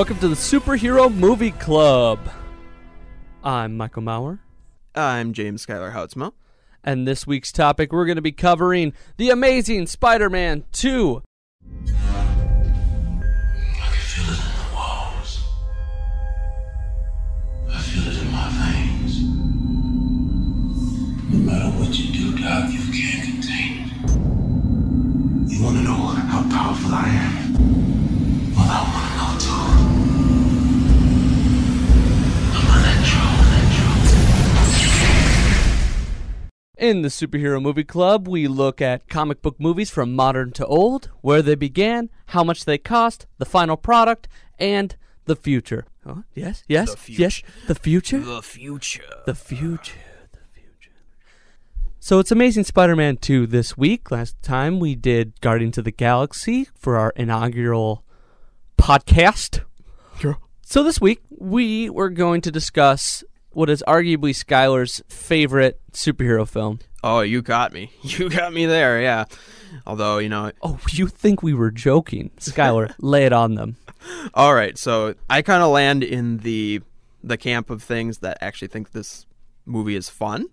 Welcome to the Superhero Movie Club. I'm Michael Maurer, I'm James Skylar Houtsma. and this week's topic we're going to be covering The Amazing Spider Man 2. I can feel it in the walls. I feel it in my veins. No matter what you do, Doc, you can't contain it. You want to know how powerful I am? Well, In the Superhero Movie Club, we look at comic book movies from modern to old, where they began, how much they cost, the final product, and the future. Huh? Yes, yes, The yes. The future? The future. The future. The future. So it's Amazing Spider Man 2 this week. Last time we did Guardians of the Galaxy for our inaugural podcast. So this week we were going to discuss what is arguably Skylar's favorite superhero film. Oh, you got me. You got me there, yeah. Although, you know, Oh, you think we were joking. Skylar, lay it on them. all right. So I kind of land in the the camp of things that actually think this movie is fun.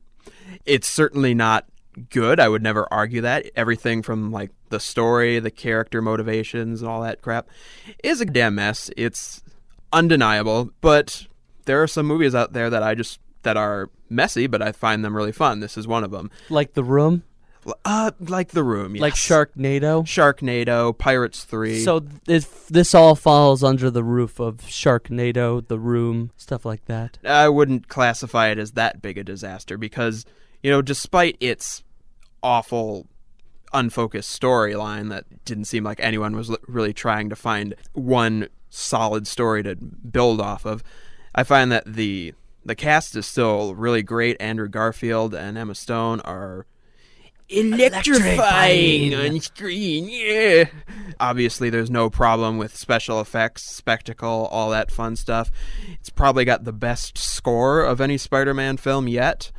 It's certainly not good. I would never argue that. Everything from like the story, the character motivations, and all that crap is a damn mess. It's undeniable, but there are some movies out there that I just that are messy, but I find them really fun. This is one of them. Like The Room, Uh, like The Room, like yes. Sharknado. Sharknado, Pirates Three. So if this all falls under the roof of Sharknado, The Room, stuff like that. I wouldn't classify it as that big a disaster because, you know, despite its awful, unfocused storyline that didn't seem like anyone was really trying to find one solid story to build off of, I find that the the cast is still really great. Andrew Garfield and Emma Stone are electrifying on screen. Yeah. Obviously, there's no problem with special effects, spectacle, all that fun stuff. It's probably got the best score of any Spider-Man film yet,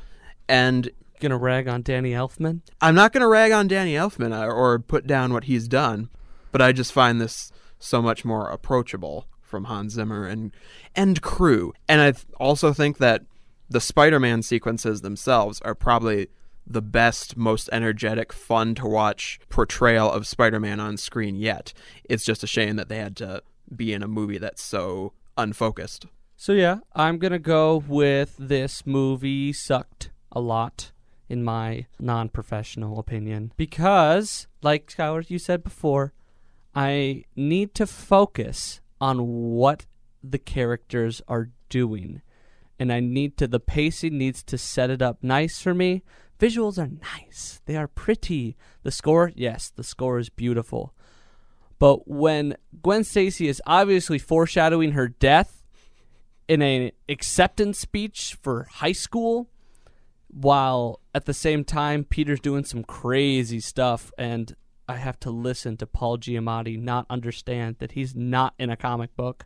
and Gonna rag on Danny Elfman? I'm not going to rag on Danny Elfman or, or put down what he's done, but I just find this so much more approachable from Hans Zimmer and and crew. And I th- also think that the Spider-Man sequences themselves are probably the best, most energetic, fun to watch portrayal of Spider-Man on screen yet. It's just a shame that they had to be in a movie that's so unfocused. So yeah, I'm gonna go with this movie sucked a lot in my non-professional opinion because, like Skylar, you said before, I need to focus on what the characters are doing, and I need to. The pacing needs to set it up nice for me. Visuals are nice; they are pretty. The score, yes, the score is beautiful. But when Gwen Stacy is obviously foreshadowing her death in an acceptance speech for high school, while at the same time Peter's doing some crazy stuff, and I have to listen to Paul Giamatti not understand that he's not in a comic book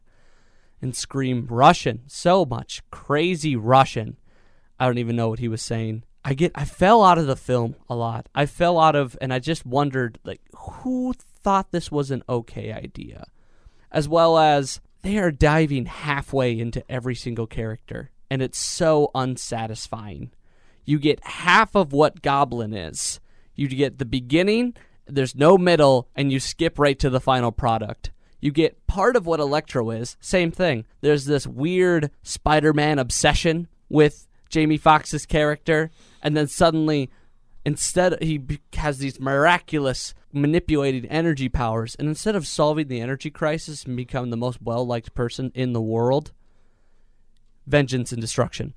and scream Russian so much crazy Russian. I don't even know what he was saying. I get I fell out of the film a lot. I fell out of and I just wondered like who thought this was an okay idea. As well as they are diving halfway into every single character and it's so unsatisfying. You get half of what Goblin is. You get the beginning, there's no middle and you skip right to the final product. You get part of what Electro is, same thing. There's this weird Spider-Man obsession with Jamie Foxx's character, and then suddenly, instead he has these miraculous manipulated energy powers, and instead of solving the energy crisis and become the most well-liked person in the world, vengeance and destruction.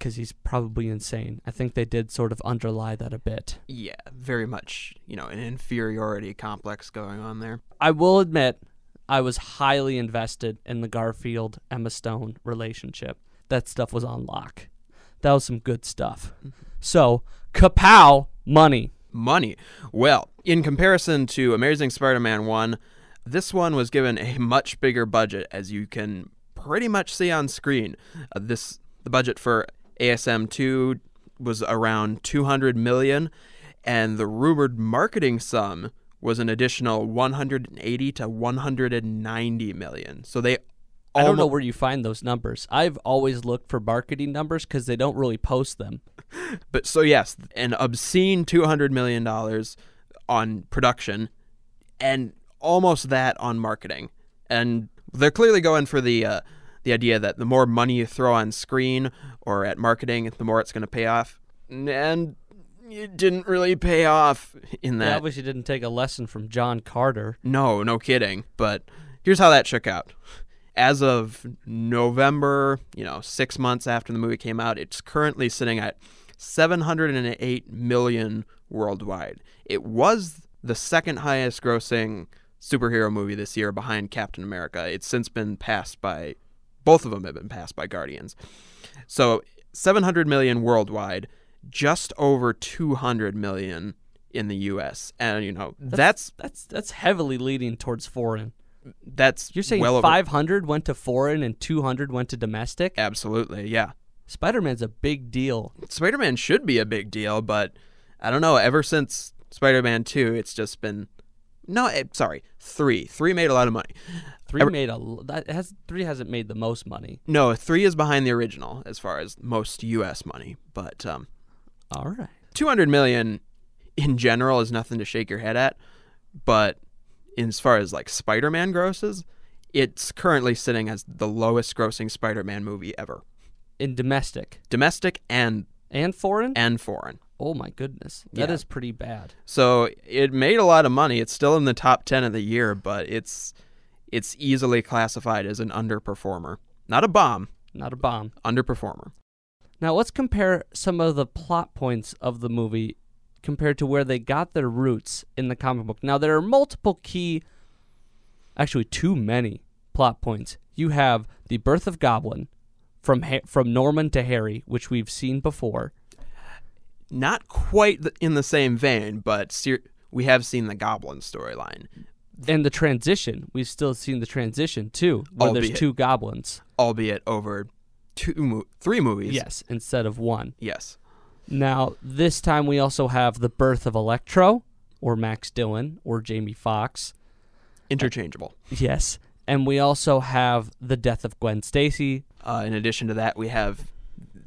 Because he's probably insane. I think they did sort of underlie that a bit. Yeah, very much, you know, an inferiority complex going on there. I will admit, I was highly invested in the Garfield Emma Stone relationship. That stuff was on lock. That was some good stuff. So, kapow, money. money. Well, in comparison to Amazing Spider-Man 1, this one was given a much bigger budget as you can pretty much see on screen. Uh, this the budget for ASM 2 was around 200 million and the rumored marketing sum was an additional 180 to 190 million. So they I don't know where you find those numbers. I've always looked for marketing numbers because they don't really post them. But so yes, an obscene 200 million dollars on production and almost that on marketing. And they're clearly going for the uh, the idea that the more money you throw on screen or at marketing, the more it's going to pay off. And it didn't really pay off in that. obviously didn't take a lesson from John Carter. No, no kidding. But here's how that shook out. As of November, you know, six months after the movie came out, it's currently sitting at 708 million worldwide. It was the second highest grossing superhero movie this year behind Captain America. It's since been passed by, both of them have been passed by Guardians. So 700 million worldwide, just over 200 million in the U.S. And, you know, that's That's that's heavily leading towards foreign. that's You're saying well over 500 went to foreign and 200 went to domestic? absolutely yeah Spider-Man's a big deal. spider-man should be a big deal but i don't know ever since spider-man 2 it's just been no eh, sorry 3 3 made a lot of money 3 Ever- made a that has 3 hasn't made the most money. no 3 is behind the original as far as most us money but um All right. 200 million in general is nothing to shake your head at but as far as like spider-man grosses it's currently sitting as the lowest grossing spider-man movie ever In domestic domestic and and foreign? and foreign oh my goodness. that is Yeah. pretty bad. So it made a lot of money. It's still in the top 10 of the year, but it's it's easily classified as an underperformer. Not a bomb, Not a bomb. underperformer. Now let's compare some of the plot points of the movie compared to where they got their roots in the comic book. Now there are multiple key actually too many plot points. You have the birth of Goblin from ha- from Norman to Harry, which we've seen before. Not quite in the same vein, but ser- we have seen the Goblin storyline, And the transition, we've still seen the transition too, where there's two goblins. albeit over two mo- three movies. Yes, instead of one. Yes. Now, this time we also have the birth of Electro, or Max Dillon, or Jamie Foxx. Interchangeable. Yes. And we also have the death of Gwen Stacy. Uh, in addition to that, we have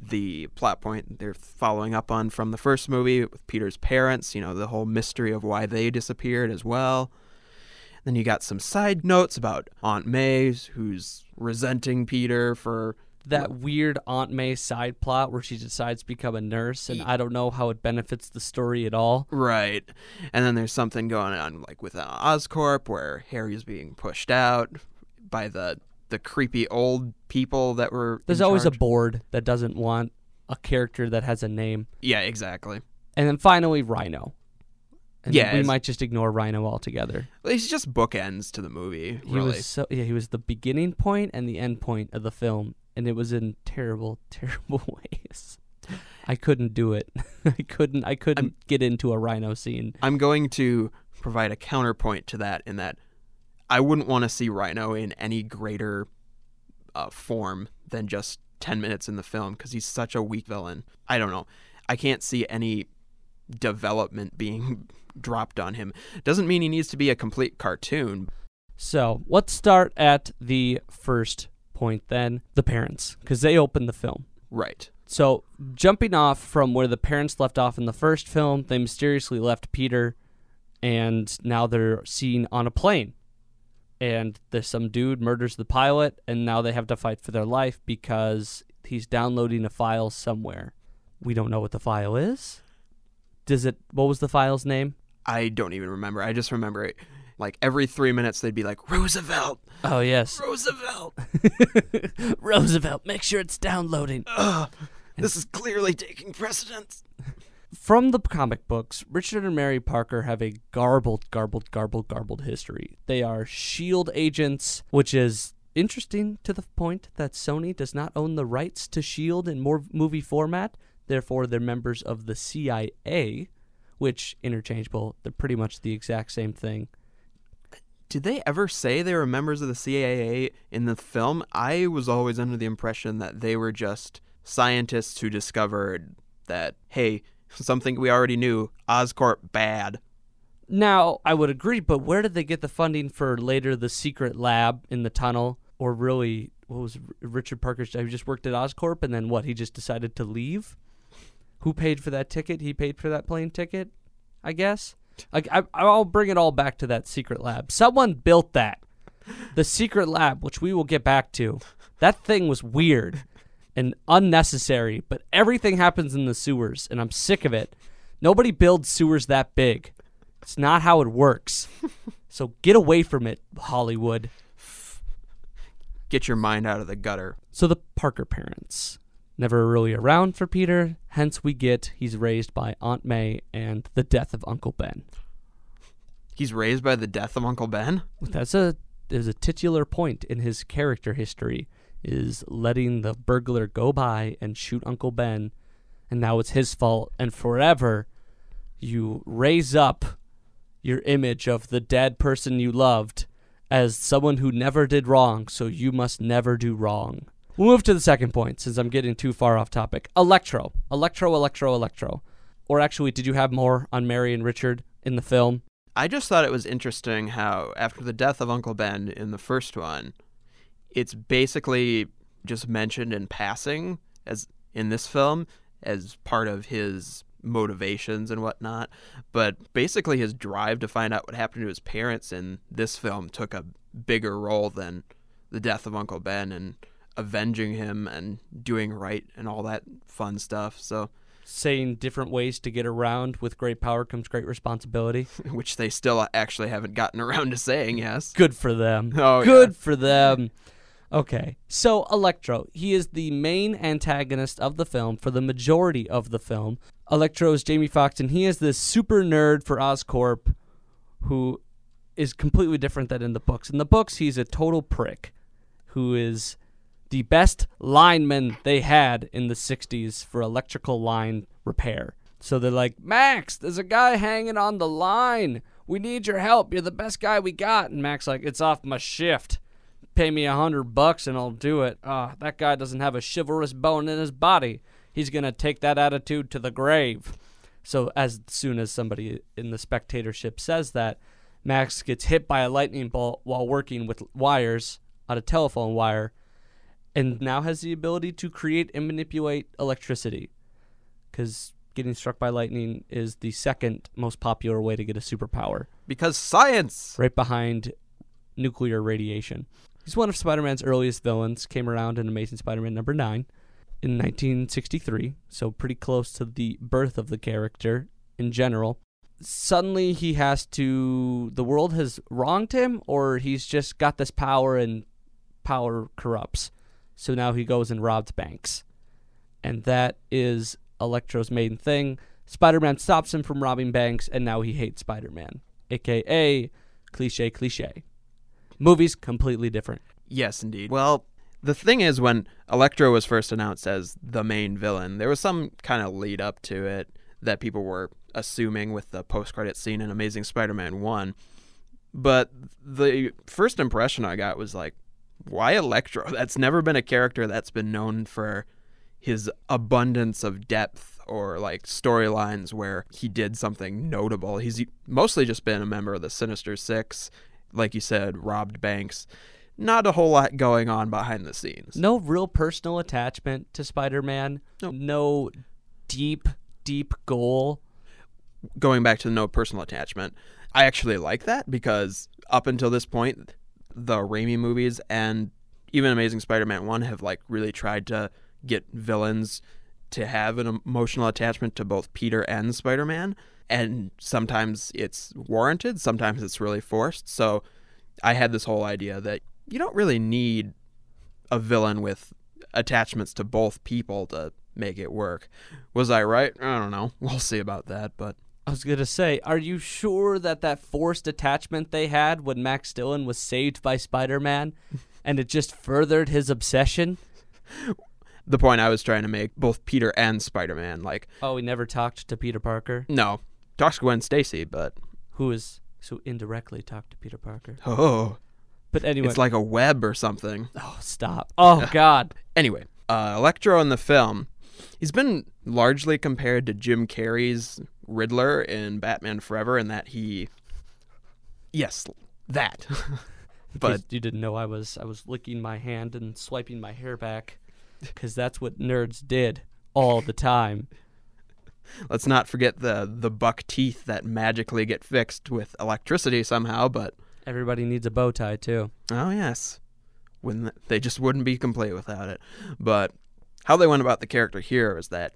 the plot point they're following up on from the first movie with Peter's parents, you know, the whole mystery of why they disappeared as well. Then you got some side notes about Aunt May, who's resenting Peter for. That weird Aunt May side plot where she decides to become a nurse, and I don't know how it benefits the story at all. Right. And then there's something going on, like with uh, Oscorp, where Harry's being pushed out by the the creepy old people that were. There's always a board that doesn't want a character that has a name. Yeah, exactly. And then finally, Rhino. And Yeah, we might just ignore Rhino altogether. He's just bookends to the movie, He really. was so yeah, he was the beginning point and the end point of the film, and it was in terrible, terrible ways. I couldn't do it. I couldn't. I couldn't get into a Rhino scene. I'm going to provide a counterpoint to that in that I wouldn't want to see Rhino in any greater uh, form than just 10 minutes in the film because he's such a weak villain. I don't know. I can't see any development being dropped on him. Doesn't mean he needs to be a complete cartoon. So let's start at the first point then the parents, because they opened the film. Right. So jumping off from where the parents left off in the first film, they mysteriously left Peter, and now they're seen on a plane. And there's some dude murders the pilot, and now they have to fight for their life because he's downloading a file somewhere. We don't know what the file is. Does it? What was the file's name? I don't even remember. I just remember it. Like every three minutes, they'd be like, Roosevelt, Oh yes, Roosevelt. Roosevelt. Make sure it's downloading. Ugh, this is clearly taking precedence. From the comic books, Richard and Mary Parker have a garbled, garbled, garbled, garbled history. They are SHIELD agents, which is interesting to the point that Sony does not own the rights to SHIELD in more movie format. Therefore, they're members of the CIA, which interchangeable. They're pretty much the exact same thing. Did they ever say they were members of the CIA in the film? I was always under the impression that they were just scientists who discovered that, hey, something we already knew Oscorp bad. Now, I would agree, but where did they get the funding for later the secret lab in the tunnel? Or really, what was Richard Parker's job? He just worked at Oscorp and then what? He just decided to leave? Who paid for that ticket? He paid for that plane ticket, I guess. Like I, I'll bring it all back to that secret lab. Someone built that. The secret lab, which we will get back to. That thing was weird and unnecessary, but everything happens in the sewers, and I'm sick of it. Nobody builds sewers that big. It's not how it works. so get away from it, Hollywood. Get your mind out of the gutter. So the Parker parents never really around for Peter, hence we get he's raised by Aunt May and the death of Uncle Ben. He's raised by the death of Uncle Ben. That's a is a titular point in his character history is letting the burglar go by and shoot Uncle Ben and now it's his fault and forever you raise up your image of the dead person you loved as someone who never did wrong, so you must never do wrong. We'll move to the second point since I'm getting too far off topic. Electro. Electro, Electro, Electro. Or actually, did you have more on Mary and Richard in the film? I just thought it was interesting how, after the death of Uncle Ben in the first one, it's basically just mentioned in passing as in this film as part of his motivations and whatnot. But basically, his drive to find out what happened to his parents in this film took a bigger role than the death of Uncle Ben and avenging him and doing right and all that fun stuff. So, Saying different ways to get around with great power comes great responsibility. which they still actually haven't gotten around to saying, yes. Good for them. Oh, yeah. Good for them. Okay, so Electro, he is the main antagonist of the film for the majority of the film. Electro is Jamie Foxx, and he is this super nerd for Oscorp who is completely different than in the books. In the books, he's a total prick who is the best lineman they had in the 60s for electrical line repair. So they're like, Max, there's a guy hanging on the line. We need your help. You're the best guy we got. And Max like, it's off my shift. Pay me a hundred bucks and I'll do it. Ah, that guy doesn't have a chivalrous bone in his body. He's gonna take that attitude to the grave. So as soon as somebody in the spectatorship says that, Max gets hit by a lightning bolt while working with wires on a telephone wire, and now has the ability to create and manipulate electricity. Because getting struck by lightning is the second most popular way to get a superpower, Because science! right behind nuclear radiation. He's one of Spider Man's earliest villains, came around in Amazing Spider Man number 9 in 1963, so pretty close to the birth of the character in general. Suddenly he has to. The world has wronged him, or he's just got this power and power corrupts. So now he goes and robs banks. And that is Electro's main thing. Spider Man stops him from robbing banks, and now he hates Spider Man. AKA cliche, cliche. Movies completely different. Yes, indeed. Well, the thing is, when Electro was first announced as the main villain, there was some kind of lead up to it that people were assuming with the post credit scene in Amazing Spider Man 1. But the first impression I got was like, why Electro? That's never been a character that's been known for his abundance of depth or like storylines where he did something notable. He's mostly just been a member of the Sinister Six, like you said, robbed banks. Not a whole lot going on behind the scenes. No real personal attachment to Spider Man. Nope. No deep, deep goal. Going back to the no personal attachment, I actually like that because up until this point, the Raimi movies and even Amazing Spider-Man 1 have like really tried to get villains to have an emotional attachment to both Peter and Spider-Man and sometimes it's warranted, sometimes it's really forced. So I had this whole idea that you don't really need a villain with attachments to both people to make it work. Was I right? I don't know. We'll see about that, but I was going to say, are you sure that that forced attachment they had when Max Dillon was saved by Spider Man and it just furthered his obsession? the point I was trying to make, both Peter and Spider-Man, like Oh, he never talked to Peter Parker, no, talks to Gwen Stacy, but who is so indirectly talked to Peter Parker. oh, But anyway, it's like a web or something. oh, stop. Oh, God. Anyway, uh, Electro in the film, he's been largely compared to Jim Carrey's Riddler in Batman Forever, in that he, yes, that. But you didn't know, I was I was licking my hand and swiping my hair back, because that's what nerds did all the time. Let's not forget the the buck teeth that magically get fixed with electricity somehow. But Everybody needs a bow tie too. oh yes, when they just wouldn't be complete without it. But how they went about the character here is that,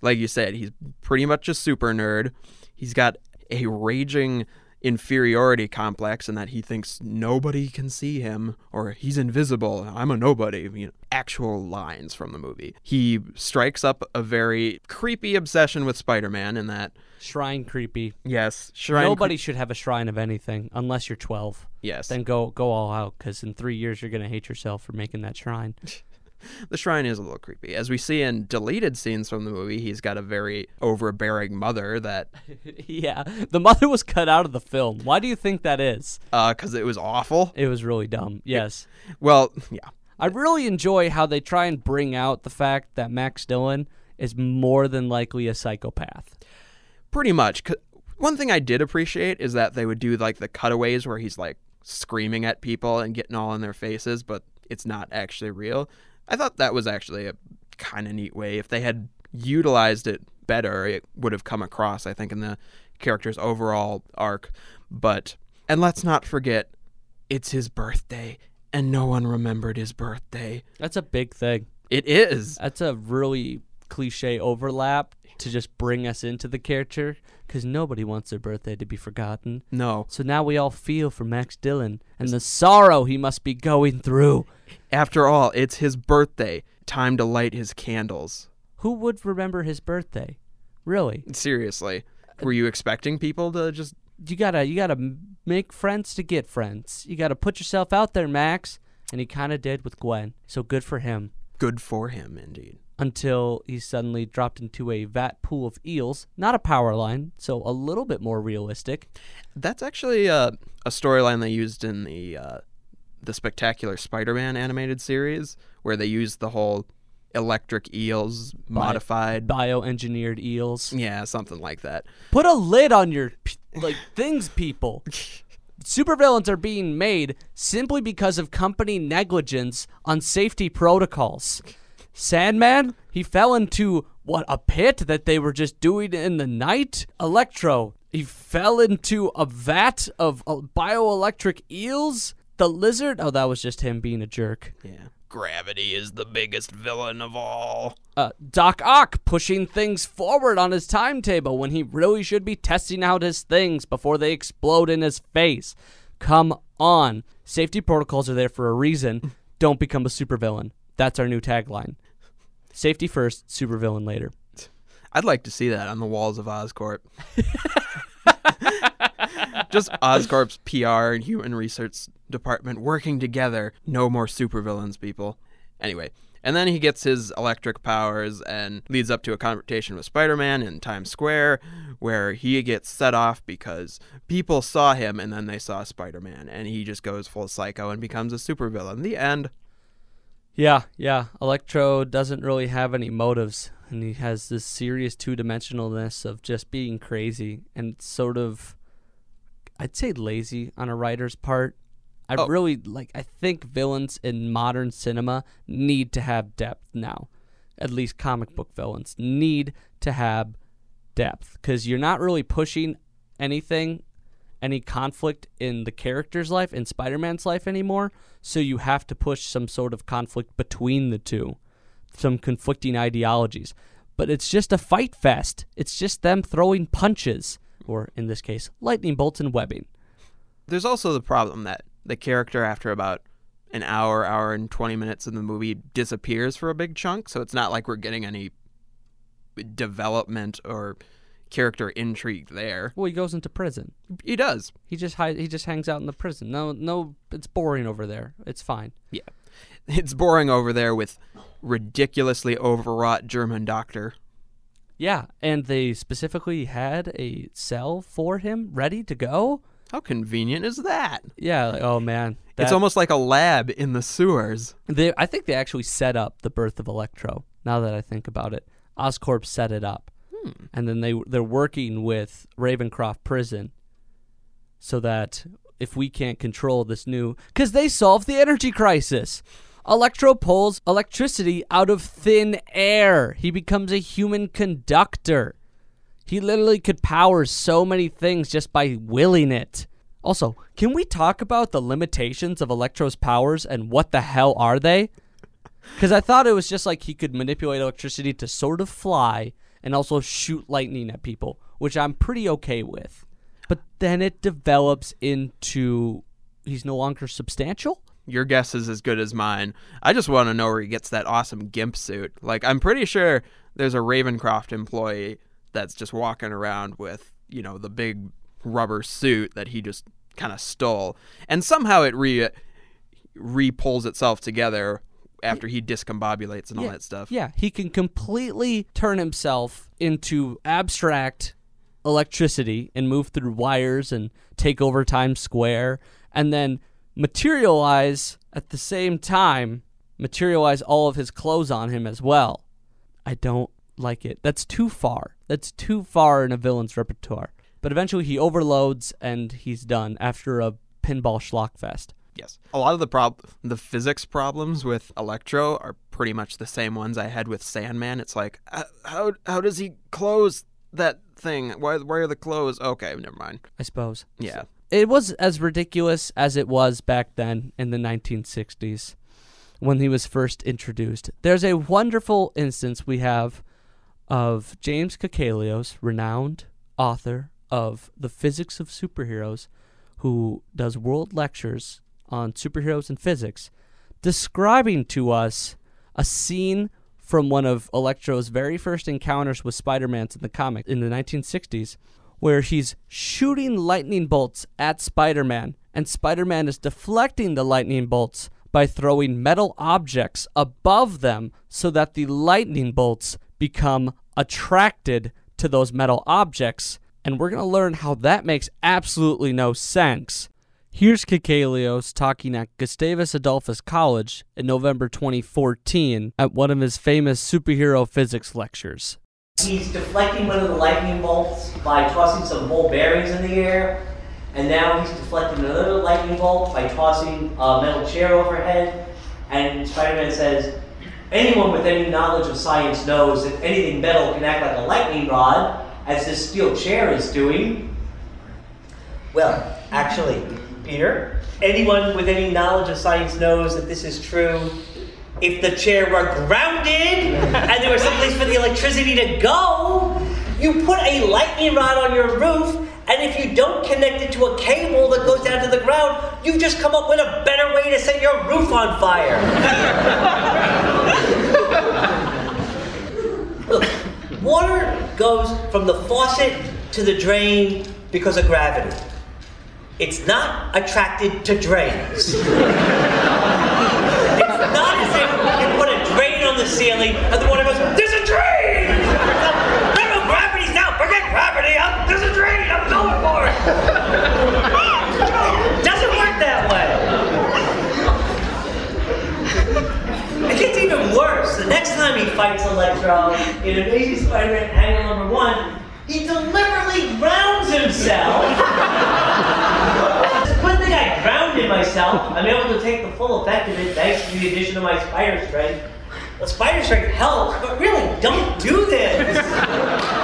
like you said, he's pretty much a super nerd. He's got a raging inferiority complex and that he thinks nobody can see him or he's invisible. I'm a nobody. You know, actual lines from the movie. He strikes up a very creepy obsession with Spider-Man in that Shrine creepy. yes, shrine Nobody should have a shrine of anything unless you're 12. yes. Then go go all out, because in three years you're gonna hate yourself for making that shrine. the shrine is a little creepy. As we see in deleted scenes from the movie, he's got a very overbearing mother that yeah, the mother was cut out of the film. Why do you think that is? uh cuz it was awful. It was really dumb. Yes. Well, yeah. I really enjoy how they try and bring out the fact that Max Dillon is more than likely a psychopath. Pretty much. One thing I did appreciate is that they would do like the cutaways where he's like screaming at people and getting all in their faces, but it's not actually real. I thought that was actually a kind of neat way. If they had utilized it better, it would have come across, I think, in the character's overall arc. But, and let's not forget, it's his birthday, and no one remembered his birthday. That's a big thing. It is. That's a really cliche overlap to just bring us into the character because nobody wants their birthday to be forgotten. No. So now we all feel for Max Dillon and the sorrow he must be going through. After all, it's his birthday. Time to light his candles. Who would remember his birthday? Really? Seriously. Were you expecting people to just You gotta, you gotta make friends to get friends. You gotta put yourself out there, Max. And he kind of did with Gwen. So good for him. good for him indeed? Until he suddenly dropped into a vat pool of eels. Not a power line, so a little bit more realistic. That's actually uh, a storyline they used in the uh, the spectacular Spider-Man animated series, where they used the whole electric eels modified. Bioengineered eels. yeah, something like that. Put a lid on your like things, people. Supervillains are being made simply because of company negligence on safety protocols. Sandman, he fell into what a pit that they were just doing in the night. Electro, he fell into a vat of uh, bioelectric eels. The lizard, oh, that was just him being a jerk. Yeah. Gravity is the biggest villain of all. uh, Doc Ock pushing things forward on his timetable when he really should be testing out his things before they explode in his face. Come on. Safety protocols are there for a reason. Don't become a supervillain. That's our new tagline. Safety first, supervillain later. I'd like to see that on the walls of Oscorp. Just Oscorp's PR and human research department working together. No more supervillains, people. Anyway, and then he gets his electric powers and leads up to a confrontation with Spider-Man in Times Square, where he gets set off because people saw him and then they saw Spider-Man, and he just goes full psycho and becomes a supervillain. The end. Yeah, yeah. Electro doesn't really have any motives, and he has this serious two dimensionalness of just being crazy and sort of, I'd say, lazy on a writer's part. I Oh. really like. I think villains in modern cinema need to have depth now. At least comic book villains need to have depth because you're not really pushing anything, any conflict in the character's life, in Spider Man's life anymore. So you have to push some sort of conflict between the two, some conflicting ideologies. But it's just a fight fest. It's just them throwing punches, or in this case, lightning bolts and webbing. There's also the problem that the character, after about an hour, hour and 20 minutes in the movie, disappears for a big chunk. So it's not like we're getting any development or character intrigue there. Well, he goes into prison. He does. He just he just hangs out in the prison. No, no, it's boring over there. It's fine. Yeah. It's boring over there with ridiculously overwrought German doctor. Yeah, and they specifically had a cell for him ready to go. How convenient is that? Yeah, like, oh man, it's almost like a lab in the sewers. They, I think they actually set up the birth of Electro. Now that I think about it, Oscorp set it up. Hmm. and then they they're working with Ravencroft Prison so that if we can't control this new cuz they solved the energy crisis. Electro pulls electricity out of thin air. He becomes a human conductor. He literally could power so many things just by willing it. Also, can we talk about the limitations of Electro's powers and what the hell are they? Because I thought it was just like he could manipulate electricity to sort of fly and also shoot lightning at people, which I'm pretty okay with. But then it develops into he's no longer substantial. Your guess is as good as mine. I just want to know where he gets that awesome gimp suit. Like, I'm pretty sure there's a Ravencroft employee that's just walking around with, you know, the big rubber suit that he just kind of stole. And somehow it re re pulls itself together after he discombobulates and all Yeah. that stuff. Yeah, he can completely turn himself into abstract electricity and move through wires and take over Times Square and then materialize at the same time, materialize all of his clothes on him as well. I don't like it. That's too far. That's too far in a villain's repertoire. But eventually he overloads and he's done after a pinball schlockfest. Yes. A lot of the prob the physics problems with Electro are pretty much the same ones I had with Sandman. It's like uh, how how does he close that thing? Why where are the clothes? Okay, never mind. I suppose. Yeah. it was as ridiculous as it was back then in the 1960s when he was first introduced. There's a wonderful instance we have of James Kakalios, renowned author of The Physics of Superheroes, who does world lectures on superheroes and physics, describing to us a scene from one of Electro's very first encounters with Spider-Man in the comic in the 1960s where he's shooting lightning bolts at Spider Man, and Spider Man is deflecting the lightning bolts by throwing metal objects above them so that the lightning bolts become attracted to those metal objects. And we're going to learn how that makes absolutely no sense. Here's Kakalios talking at Gustavus Adolphus College in November 2014 at one of his famous superhero physics lectures. He's deflecting one of the lightning bolts by tossing some ball bearings in the air, and now he's deflecting another lightning bolt by tossing a metal chair overhead. And Spider-Man says, "Anyone with any knowledge of science knows that anything metal can act like a lightning rod, as this steel chair is doing." Well, actually, Peter, anyone with any knowledge of science knows that this is true. If the chair were grounded and there was someplace for the electricity to go, you put a lightning rod on your roof, and if you don't connect it to a cable that goes down to the ground, you just come up with a better way to set your roof on fire. Look, water goes from the faucet to the drain because of gravity. It's not attracted to drains. It's not as if you put a drain on the ceiling and the water goes, There's a drain! No, no, gravity's. Forget gravity. I'm, there's a drain. I'm going for it. Doesn't work that way. It gets even worse. The next time he fights Electro in Amazing Spider-Man Annual Number One, he deliberately grounds himself. Myself. I'm able to take the full effect of it thanks to the addition of my spider strength. The spider strength helps, but really, don't do this.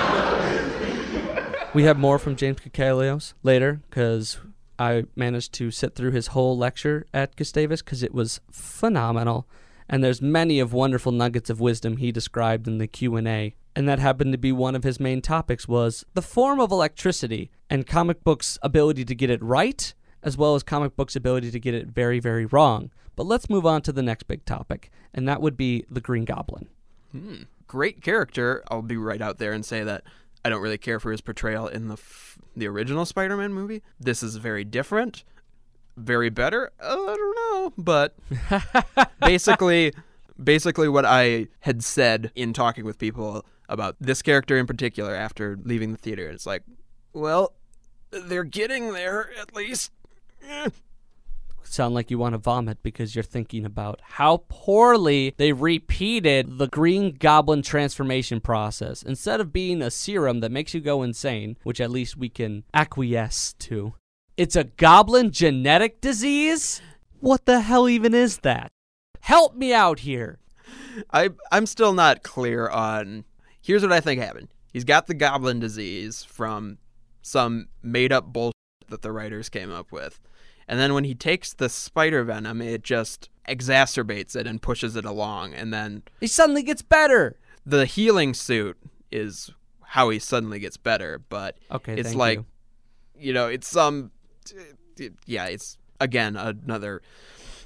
We have more from James Kakalios later because I managed to sit through his whole lecture at Gustavus because it was phenomenal. And there's many of wonderful nuggets of wisdom he described in the Q&A. And that happened to be one of his main topics was the form of electricity and comic books' ability to get it right as well as comic books' ability to get it very, very wrong. But let's move on to the next big topic, and that would be the Green Goblin. Great character. I'll be right out there and say that I don't really care for his portrayal in the f- the original Spider-Man movie. This is very different, very better. Uh, I don't know, but basically, basically what I had said in talking with people about this character in particular after leaving the theater, it's like, well, they're getting there at least. Eh. sound like you want to vomit because you're thinking about how poorly they repeated the Green Goblin transformation process. Instead of being a serum that makes you go insane, which at least we can acquiesce to, it's a goblin genetic disease? What the hell even is that? Help me out here. I I'm still not clear on. Here's what I think happened. He's got the goblin disease from some made up bullshit that the writers came up with. And then when he takes the spider venom, it just exacerbates it and pushes it along. And then He suddenly gets better. the healing suit is how he suddenly gets better. But Okay, it's like, you. you know, it's some, yeah, it's again another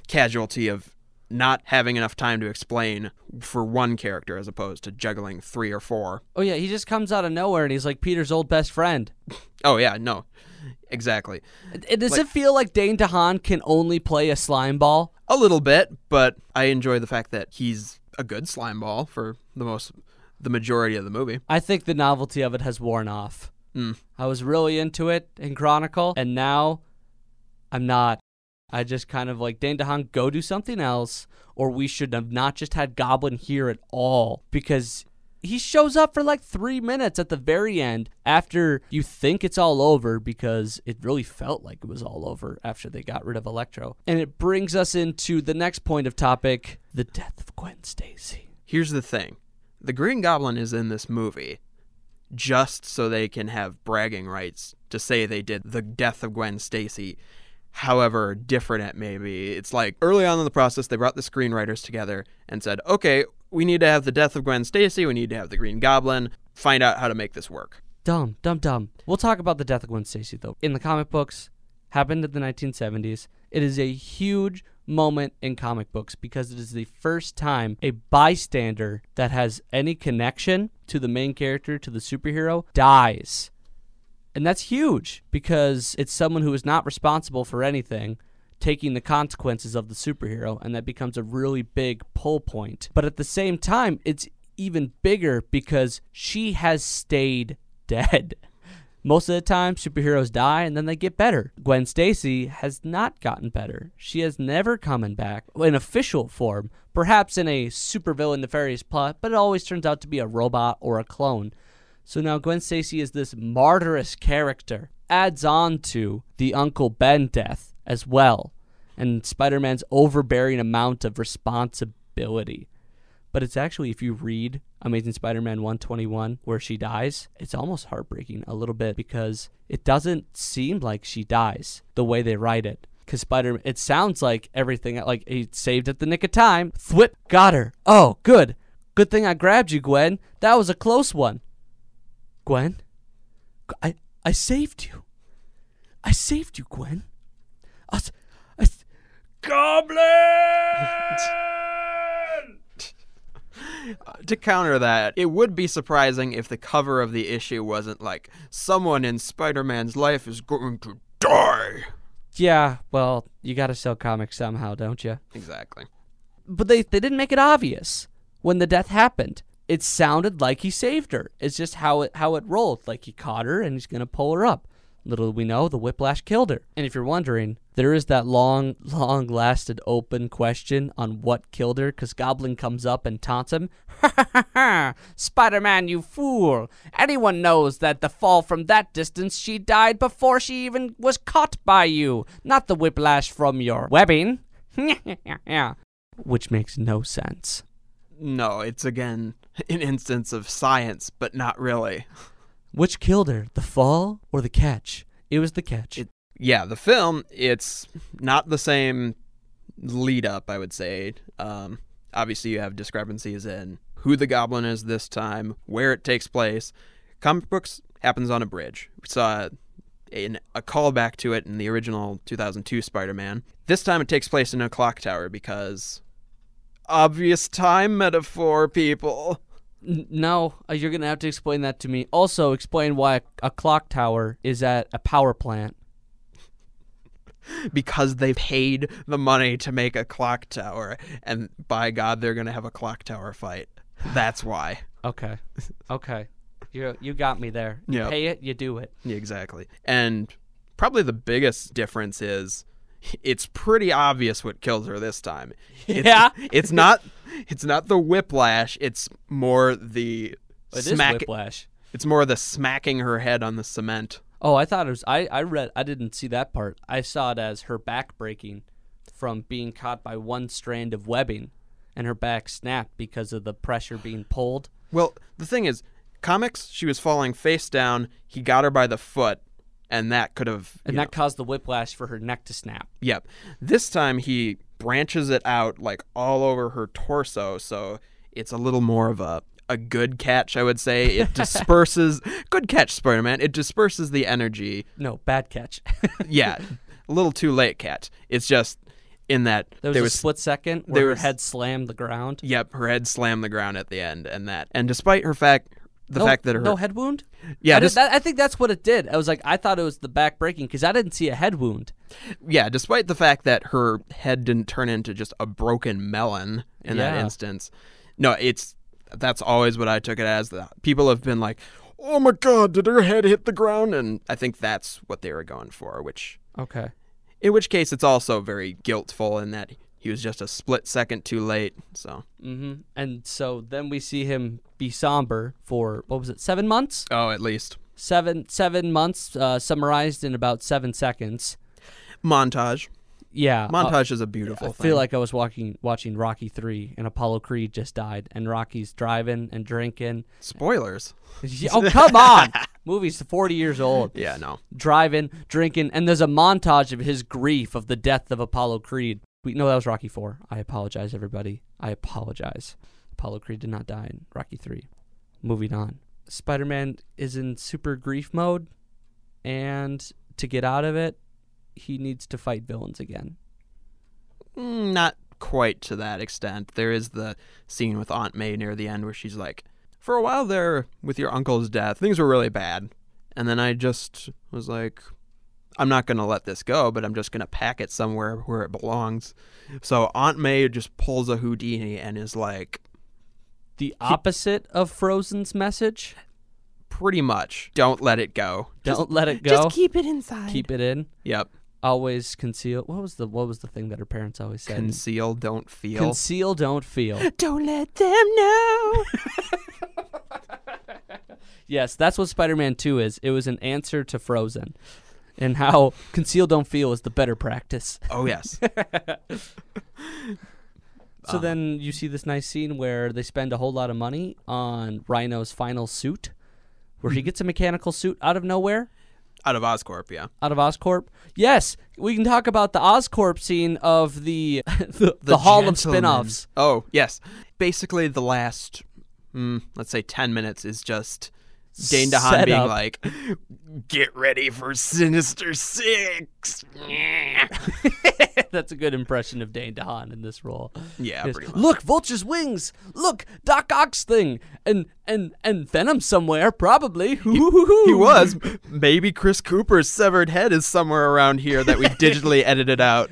casualty of not having enough time to explain for one character as opposed to juggling three or four. Oh yeah, he just comes out of nowhere and he's like Peter's old best friend. Oh yeah, no, exactly. Does Like- it feel like Dane DeHaan can only play a slime ball? A little bit, but I enjoy the fact that he's a good slime ball for the most, the majority of the movie. I think the novelty of it has worn off. Mm. I was really into it in Chronicle, and now I'm not. I just kind of like Dane DeHaan, go do something else, or we should have not just had Goblin here at all because he shows up for like three minutes at the very end after you think it's all over because it really felt like it was all over after they got rid of Electro. And it brings us into the next point of topic the death of Gwen Stacy. Here's the thing: the Green Goblin is in this movie just so they can have bragging rights to say they did the death of Gwen Stacy. However different it may be, it's like early on in the process they brought the screenwriters together and said, "Okay, we need to have the death of Gwen Stacy. We need to have the Green Goblin. Find out how to make this work." Dumb, dumb, dumb. We'll talk about the death of Gwen Stacy though. In the comic books, happened in the 1970s. It is a huge moment in comic books because it is the first time a bystander that has any connection to the main character, to the superhero, dies. And that's huge because it's someone who is not responsible for anything taking the consequences of the superhero, and that becomes a really big pull point. But at the same time, it's even bigger because she has stayed dead. Most of the time, superheroes die and then they get better. Gwen Stacy has not gotten better. She has never coming back in official form, perhaps in a supervillain nefarious plot, but it always turns out to be a robot or a clone. So now Gwen Stacy is this martyrous character, adds on to the Uncle Ben death as well, and Spider Man's overbearing amount of responsibility. But it's actually, if you read Amazing Spider Man 121, where she dies, it's almost heartbreaking a little bit because it doesn't seem like she dies the way they write it. Because Spider Man it sounds like everything, like he saved at the nick of time. Thwip, got her. Oh, good. Good thing I grabbed you, Gwen. That was a close one. Gwen? I, I saved you. I saved you, Gwen. I, s- I s- Goblin! Uh, to counter that, it would be surprising if the cover of the issue wasn't like someone in Spider-Man's life is going to die. yeah, well, you gotta sell comics somehow, don't you? Exactly. But they, they didn't make it obvious when the death happened. It sounded like he saved her. It's just how it how it rolled. Like he caught her and he's gonna pull her up. Little we know, the whiplash killed her. And if you're wondering, there is that long, long lasted open question on what killed her, because Goblin comes up and taunts him. Ha ha ha! Spider Man, you fool! Anyone knows that the fall from that distance, she died before she even was caught by you, not the whiplash from your webbing. yeah. Which makes no sense. No, it's again an instance of science, but not really. Which killed her, the fall or the catch? It was the catch. It- Yeah, the film, it's not the same lead up, I would say. Um, obviously, you have discrepancies in who the goblin is this time, where it takes place. Comic books happens on a bridge. We saw in a callback to it in the original 2002 Spider-Man. This time it takes place in a clock tower because obvious time metaphor, people. No, uh, you're gonna have to explain that to me. Also, explain why a, a clock tower is at a power plant. because they paid the money to make a clock tower and by god they're going to have a clock tower fight that's why Okay, okay, you you got me there. You Yep. pay it, you do it. Yeah, exactly and probably the biggest difference is it's pretty obvious what kills her this time. It's, Yeah. it's not it's not the whiplash. It's more the It smack. whiplash. It's more the smacking her head on the cement. Oh, I thought it was. I, I read. I didn't see that part. I saw it as her back breaking from being caught by one strand of webbing, and her back snapped because of the pressure being pulled. Well, the thing is, comics, she was falling face down. He got her by the foot, and that could have. And that caused the whiplash for her neck to snap. Yep. This time he branches it out like all over her torso, so it's a little more of a a good catch, I would say. It disperses good catch, Spider Man. It disperses the energy. No, bad catch. Yeah. a little too late catch. It's just in that there was, there a split second where her was- head slammed the ground. Yep, her head slammed the ground at the end and that. And despite her fact the no, fact that her no head wound. Yeah, I, just- that, I think that's what it did. I was like, I thought it was the back breaking because I didn't see a head wound. yeah, despite the fact that her head didn't turn into just a broken melon in that instance. No, it's that's always what I took it as. The people have been like, "Oh my god, did her head hit the ground?" And I think that's what they were going for, which Okay. in which case it's also very guiltful in that he was just a split second too late. So, hmm And so then we see him be somber for what was it, seven months? oh, at least Seven seven months, uh, summarized in about seven seconds. montage. Yeah. uh, Montage is a beautiful I thing. feel like I was walking, watching Rocky three, and Apollo Creed just died, and Rocky's driving and drinking. spoilers. Oh come on! Movie's forty years old. Yeah, no. Driving, drinking, and there's a montage of his grief of the death of Apollo Creed. We no, that was Rocky four. I apologize, everybody. I apologize. Apollo Creed did not die in Rocky three. Moving on. Spider-Man is in super grief mode, and to get out of it, he needs to fight villains again. Mm, Not quite to that extent. There is the scene with Aunt May near the end where she's like, For a while there, with your uncle's death, things were really bad. And then I just was like, I'm not going to let this go, but I'm just going to pack it somewhere where it belongs. So Aunt May just pulls a Houdini and is like, The opposite of Frozen's message. pretty much, don't let it go. Don't Just, let it go. Just keep it inside. Keep it in. Yep. Always conceal. What was the What was the thing that her parents always said? Conceal, don't feel. Conceal, don't feel. don't let them know. yes, that's what Spider-Man Two is. It was an answer to Frozen, and how conceal, don't feel is the better practice. oh, yes. So then you see this nice scene where they spend a whole lot of money on Rhino's final suit, where he gets a mechanical suit out of nowhere. Out of Oscorp, yeah. out of Oscorp. Yes, we can talk about the Oscorp scene of the the, the, Hall of. Spin-offs. Oh, yes. Basically, the last, mm, let's say, 10 minutes is just Dane DeHaan being up. like, get ready for Sinister Six. That's a good impression of Dane DeHaan in this role. Yeah, pretty much. Look, Vulture's wings. Look, Doc Ock's thing, and and and Venom somewhere probably. He was. Maybe Chris Cooper's severed head is somewhere around here that we digitally edited out.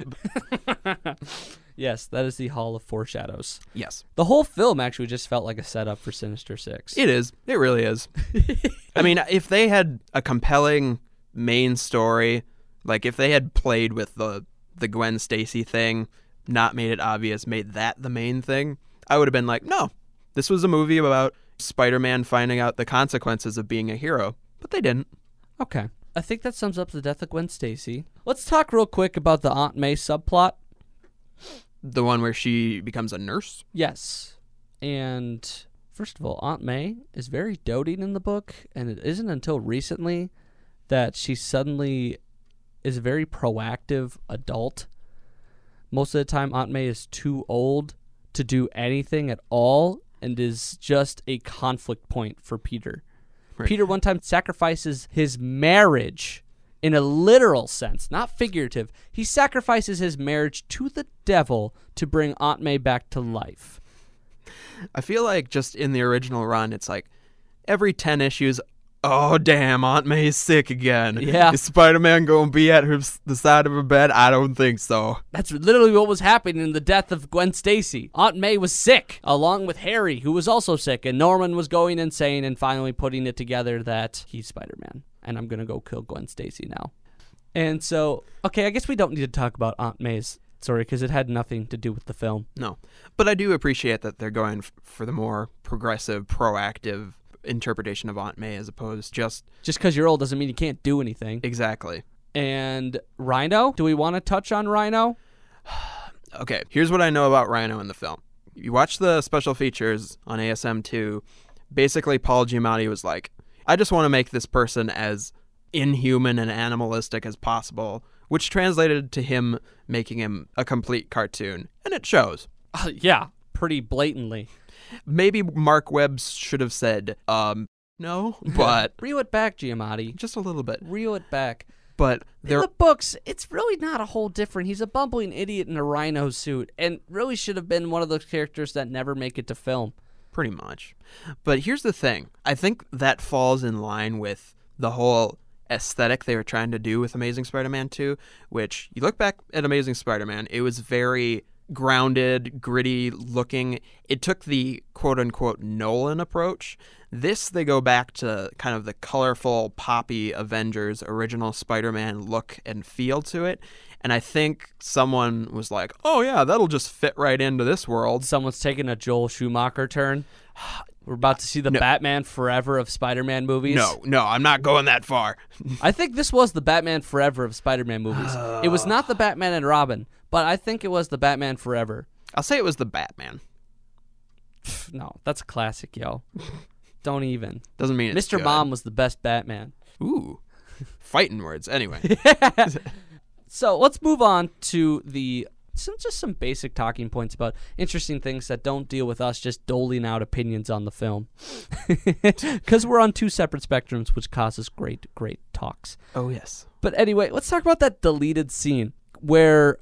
Yes, that is the Hall of Foreshadows. Yes. The whole film actually just felt like a setup for Sinister Six. It is. It really is. I mean, if they had a compelling main story, like if they had played with the the Gwen Stacy thing, not made it obvious, made that the main thing, I would have been like, no, this was a movie about Spider-Man finding out the consequences of being a hero. But they didn't. Okay. I think that sums up the death of Gwen Stacy. Let's talk real quick about the Aunt May subplot. The one where she becomes a nurse. Yes. And first of all, Aunt May is very doting in the book, and it isn't until recently that she suddenly is a very proactive adult. Most of the time, Aunt May is too old to do anything at all and is just a conflict point for Peter. Right. Peter one time sacrifices his marriage in a literal sense, not figurative. He sacrifices his marriage to the devil to bring Aunt May back to life. I feel like just in the original run, it's like every 10 issues, oh, damn, Aunt May's sick again. Yeah. Is Spider Man going to be at her, the side of her bed? I don't think so. That's literally what was happening in the death of Gwen Stacy. Aunt May was sick, along with Harry, who was also sick, and Norman was going insane and finally putting it together that he's Spider Man. And I'm gonna go kill Gwen Stacy now. And so, okay, I guess we don't need to talk about Aunt May's story because it had nothing to do with the film. No, but I do appreciate that they're going f- for the more progressive, proactive interpretation of Aunt May as opposed just Just because you're old doesn't mean you can't do anything. exactly. And Rhino, do we want to touch on Rhino? Okay, here's what I know about Rhino in the film. You watch the special features on ASM2. Basically, Paul Giamatti was like, I just want to make this person as inhuman and animalistic as possible, which translated to him making him a complete cartoon. And it shows. Uh, yeah, pretty blatantly. Maybe Mark Webb should have said, um, no, but Reel it back, Giamatti. just a little bit. Reel it back. But In the books, it's really not a whole different. He's a bumbling idiot in a rhino suit, and really should have been one of those characters that never make it to film. Pretty much. But here's the thing I think that falls in line with the whole aesthetic they were trying to do with Amazing Spider Man 2, which you look back at Amazing Spider Man, it was very grounded, gritty looking. It took the quote unquote Nolan approach. This, they go back to kind of the colorful, poppy Avengers original Spider Man look and feel to it. And I think someone was like, oh, yeah, that'll just fit right into this world. Someone's taking a Joel Schumacher turn. We're about to see the Batman Forever of Spider-Man movies. No, no, I'm not going that far. I think this was the Batman Forever of Spider-Man movies. it was not the Batman and Robin, but I think it was the Batman Forever. I'll say it was the Batman. No, that's a classic, yo. Don't even. Doesn't mean it's Mr. Mom was the best Batman. Ooh, fighting words. Anyway, So let's move on to the some just some basic talking points about interesting things that don't deal with us just doling out opinions on the film, because we're on two separate spectrums, which causes great great talks. oh yes, But anyway, let's talk about that deleted scene where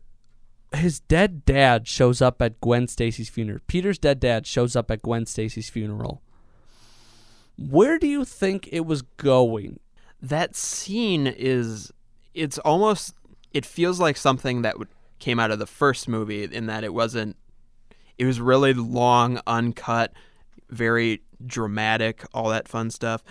his dead dad shows up at Gwen Stacy's funeral. Peter's dead dad shows up at Gwen Stacy's funeral. Where do you think it was going? that scene is. It's almost. It feels like something that came out of the first movie in that it wasn't. It was really long, uncut, very dramatic, all that fun stuff.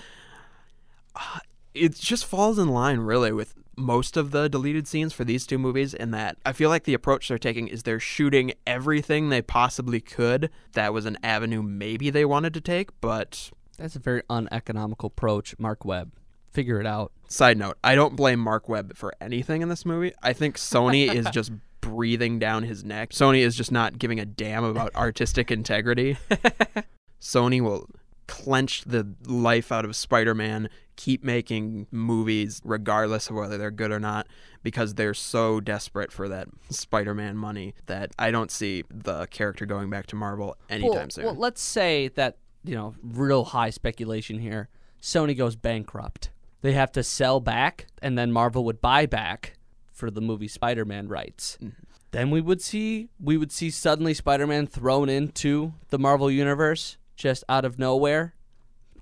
Uh, It just falls in line really with most of the deleted scenes for these two movies in that I feel like the approach they're taking is they're shooting everything they possibly could. That was an avenue maybe they wanted to take, but That's a very uneconomical approach, Mark Webb. Figure it out. Side note, I don't blame Mark Webb for anything in this movie. I think Sony is just breathing down his neck. Sony is just not giving a damn about artistic integrity. Sony will clench the life out of Spider-Man, keep making movies regardless of whether they're good or not because they're so desperate for that Spider-Man money that I don't see the character going back to Marvel anytime well, soon. well, let's say that, you know, real high speculation here. Sony goes bankrupt. They have to sell back, and then Marvel would buy back for the movie Spider-Man rights. Mm-hmm. Then we would see we would see suddenly Spider-Man thrown into the Marvel universe just out of nowhere.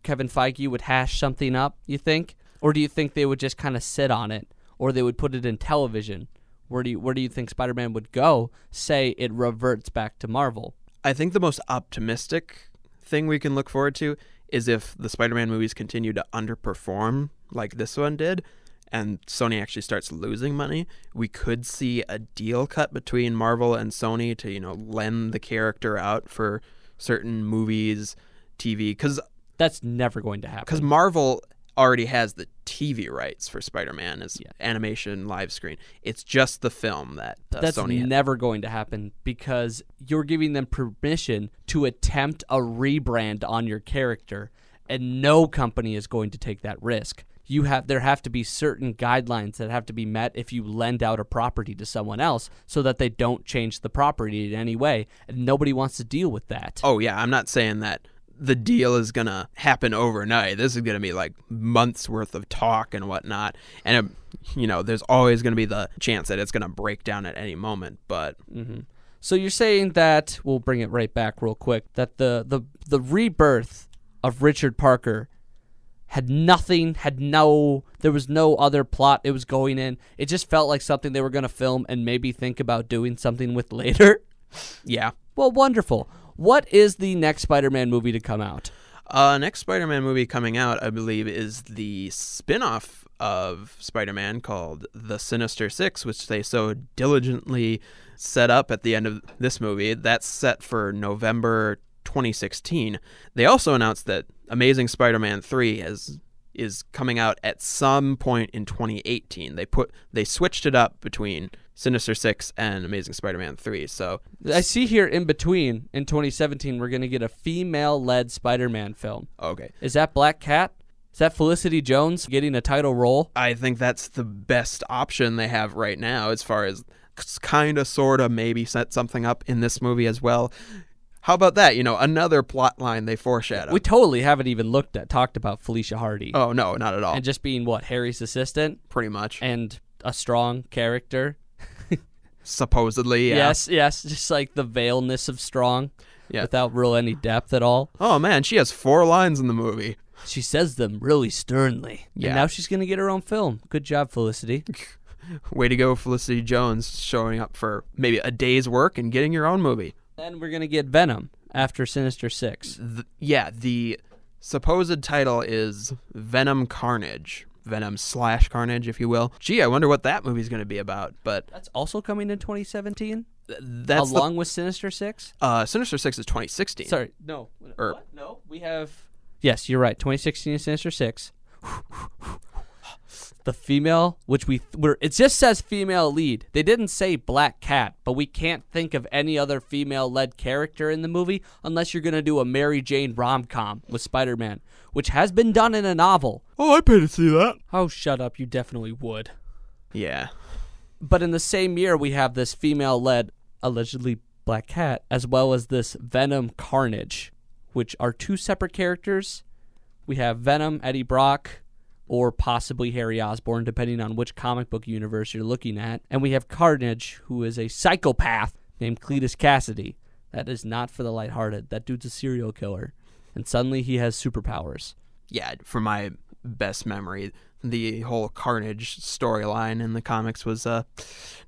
Kevin Feige would hash something up, you think? Or do you think they would just kind of sit on it or they would put it in television? Where do you where do you think Spider-Man would go? Say it reverts back to Marvel. I think the most optimistic thing we can look forward to is if the Spider-Man movies continue to underperform like this one did and Sony actually starts losing money, we could see a deal cut between Marvel and Sony to, you know, lend the character out for certain movies, TV cuz That's never going to happen. cuz Marvel already has the TV rights for Spider-Man as Yeah. animation live screen. It's just the film that uh, That's Sony never going to happen because you're giving them permission to attempt a rebrand on your character, and no company is going to take that risk. You have there have to be certain guidelines that have to be met if you lend out a property to someone else so that they don't change the property in any way, and nobody wants to deal with that. Oh yeah, I'm not saying that the deal is gonna happen overnight. This is gonna be like months worth of talk and whatnot, and um, you know, there's always gonna be the chance that it's gonna break down at any moment. But So you're saying that we'll bring it right back real quick that the the the rebirth of Richard Parker had nothing, had no there was no other plot it was going in. It just felt like something they were going to film and maybe think about doing something with later. yeah, Well, wonderful. What is the next Spider-Man movie to come out? uh, next Spider-Man movie coming out, I believe, is the spin-off of Spider-Man called The Sinister Six, which they so diligently set up at the end of this movie. That's set for November 2016. They also announced that Amazing Spider-Man 3 has is coming out at some point in 2018. They put they switched it up between Sinister 6 and Amazing Spider-Man 3. So, I see here in between in 2017 we're gonna get a female-led Spider-Man film. okay. Is that Black Cat? Is that Felicity Jones getting a title role? I think that's the best option they have right now as far as kind of, sort of, maybe set something up in this movie as well. How about that? You know, another plot line they foreshadow. We totally haven't even looked at talked about Felicia Hardy oh, no, not at all. and just being what Harry's assistant Pretty much. and a strong character. Supposedly, yeah. Yes, yes, just like the veilness of strong, Yeah. without real any depth at all. Oh, man, she has four lines in the movie. She says them really sternly. Yeah. And now she's gonna get her own film. Good job, Felicity. Way to go, Felicity Jones, showing up for maybe a day's work and getting your own movie. then we're gonna get Venom after Sinister Six. Th- yeah, the supposed title is Venom Carnage. Venom slash Carnage, if you will. Gee, I wonder what that movie's going to be about. But That's also coming in 2017, th- that's the- along with Sinister Six. uh, Sinister Six is 2016. Sorry, no. Or- what? No, we have. Yes, you're right. 2016 is Sinister Six. The female, which we were, it just says female lead. They didn't say Black Cat, but we can't think of any other female-led character in the movie unless you're gonna do a Mary Jane rom-com with Spider-Man, which has been done in a novel. Oh, I pay to see that. Oh, shut up! You definitely would. Yeah. But in the same year, we have this female-led, allegedly Black Cat, as well as this Venom Carnage, which are two separate characters. We have Venom, Eddie Brock, or possibly Harry Osborn, depending on which comic book universe you're looking at. And we have Carnage, who is a psychopath named Cletus Kasady. That is not for the lighthearted. That dude's a serial killer. And suddenly he has superpowers. Yeah, from my best memory, the whole Carnage storyline in the comics was uh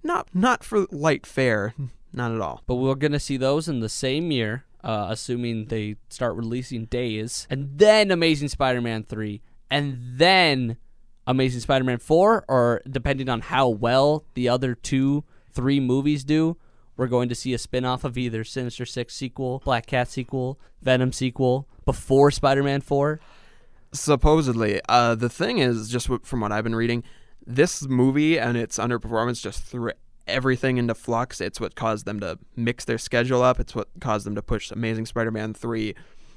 not not for light fare, not at all. But we're going to see those in the same year, uh, assuming they start releasing days. And then Amazing Spider Man 3. And then Amazing Spider Man 4, or depending on how well the other two, three movies do, we're going to see a spin off of either Sinister Six sequel, Black Cat sequel, Venom sequel before Spider Man 4. Supposedly, uh, the thing is, just from what I've been reading, this movie and its underperformance just threw everything into flux. It's what caused them to mix their schedule up. It's what caused them to push Amazing Spider-Man three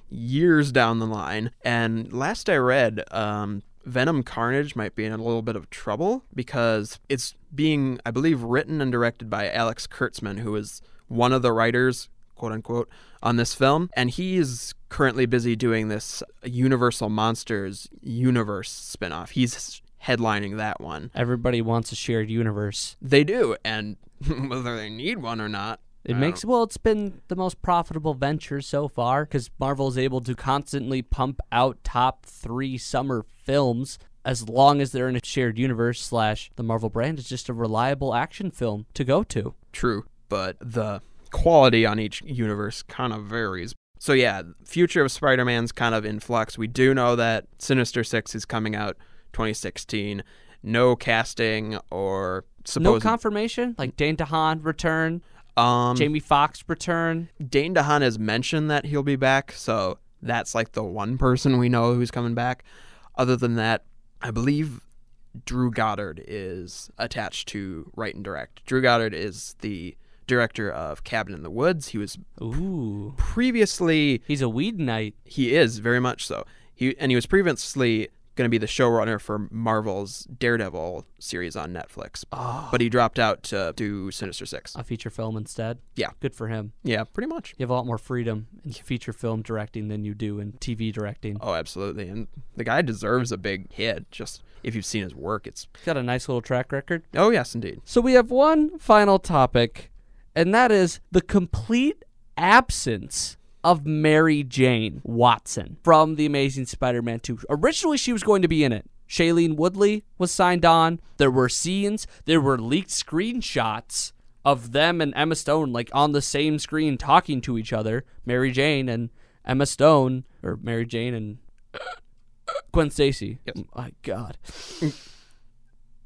years down the line. And last I read, um, Venom Carnage might be in a little bit of trouble because it's being, I believe, written and directed by Alex Kurtzman, who is one of the writers, quote unquote, on this film. And he's currently busy doing this Universal Monsters universe spinoff. He's headlining that one. Everybody wants a shared universe. They do, and whether they need one or not, It I makes well, it's been the most profitable venture so far because Marvel is able to constantly pump out top three summer films as long as they're in a shared universe. Slash, the Marvel brand is just a reliable action film to go to. true, but the quality on each universe kind of varies. So yeah, future of Spider-Man's kind of in flux. We do know that Sinister Six is coming out 2016. No casting or No confirmation, like Dane DeHaan return, um Jamie Foxx return. Dane DeHaan has mentioned that he'll be back, so that's like the one person we know who's coming back. Other than that, I believe Drew Goddard is attached to write and direct. Drew Goddard is the director of Cabin in the Woods. He was Ooh, previously he's a Whedonite. he is very much so. He and he was previously going to be the showrunner for Marvel's Daredevil series on Netflix. Ah. But he dropped out to do Sinister 6. A feature film instead. Yeah. good for him. Yeah, pretty much. You have a lot more freedom in feature film directing than you do in TV directing. Oh, absolutely. And the guy deserves a big hit. Just if you've seen his work, it's He's got a nice little track record. oh yes, indeed. So we have one final topic, and that is the complete absence of Mary Jane Watson from The Amazing Spider Man 2. Originally, she was going to be in it. Shailene Woodley was signed on. There were scenes, there were leaked screenshots of them and Emma Stone like on the same screen talking to each other. Mary Jane and Emma Stone, or Mary Jane and Gwen Stacy. Yes. My God.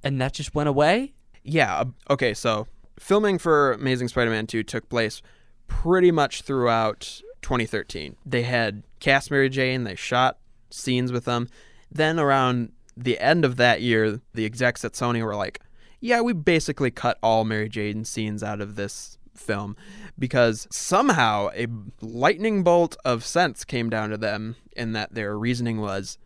and that just went away. Yeah. uh, Okay. So filming for Amazing Spider-Man 2 took place pretty much throughout 2013. They had cast Mary Jane. They shot scenes with them. Then around the end of that year, the execs at Sony were like, "Yeah, we basically cut all Mary Jane scenes out of this." film because somehow a lightning bolt of sense came down to them in that their reasoning was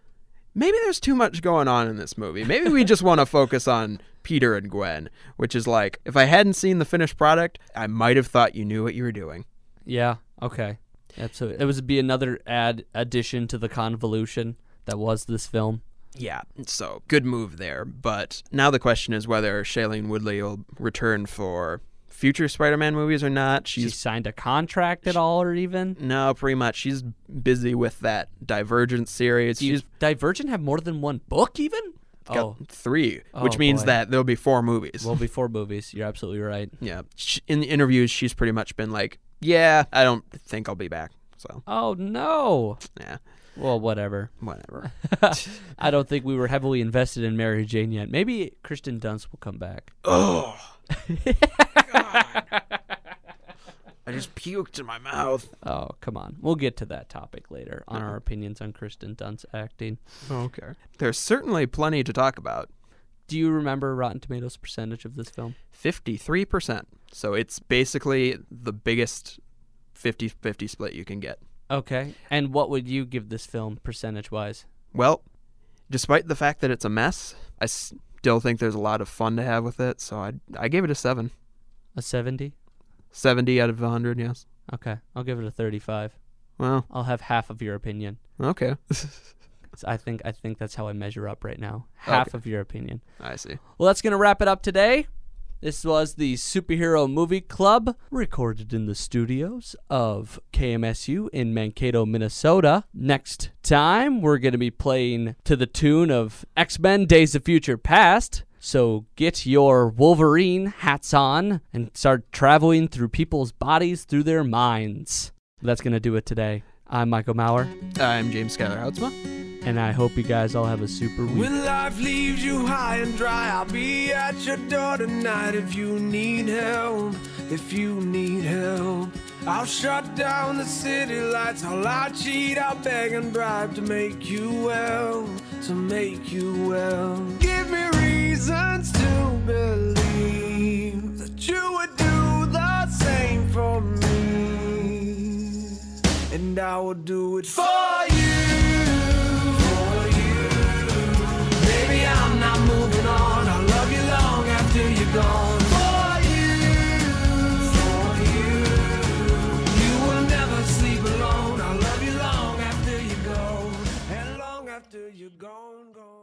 maybe there's too much going on in this movie. Maybe we just want to focus on Peter and Gwen, which is like, if I hadn't seen the finished product, I might have thought you knew what you were doing. Yeah. Okay. Absolutely. It was be another add addition to the convolution that was this film. Yeah, so good move there. But now the question is whether Shailene Woodley will return for future Spider-Man movies or not. She signed a contract at all, or even. no, pretty much. She's busy with that Divergent series. Do She's Divergent have more than one book, even? got Oh, three, Oh, which means boy. that there'll be four movies. well, before movies. You're absolutely right. yeah, Sh- in the interviews, she's pretty much been like, "Yeah, I don't think I'll be back." So, Oh no. yeah, Well, whatever. whatever. I don't think we were heavily invested in Mary Jane yet. Maybe Kristen Dunst will come back. oh, I just puked in my mouth. Oh, come on. We'll get to that topic later on our opinions on Kristen Dunst acting. Okay. There's certainly plenty to talk about. Do you remember Rotten Tomatoes percentage of this film? 53%. So it's basically the biggest 50 50 split you can get. Okay. And what would you give this film percentage wise? Well, despite the fact that it's a mess, I still think there's a lot of fun to have with it. So I, I gave it a 7. A 70? 70 out of 100, yes. Okay. I'll give it a 35. Well, I'll have half of your opinion. okay. 'Cause I think I think that's how I measure up right now. Half Okay. of your opinion. I see. Well, that's going to wrap it up today. This was the Superhero Movie Club, recorded in the studios of KMSU in Mankato, Minnesota. Next time, we're going to be playing to the tune of X Men Days of Future Past. So get your Wolverine hats on and start traveling through people's bodies through their minds. That's going to do it today. I'm Michael Maurer, I'm James Skyler Houtsma. and I hope you guys all have a super week. When life leaves you high and dry, I'll be at your door tonight if you need help. If you need help, I'll shut down the city lights. I'll lie, cheat, I'll beg and bribe to make you well, to make you well. Give me reasons to believe that you would do the same for me, and I will do it for you. For you. I'm not moving on. I love you long after you're gone. For you. For you. You will never sleep alone. I love you long after you're. And long after you're gone, gone.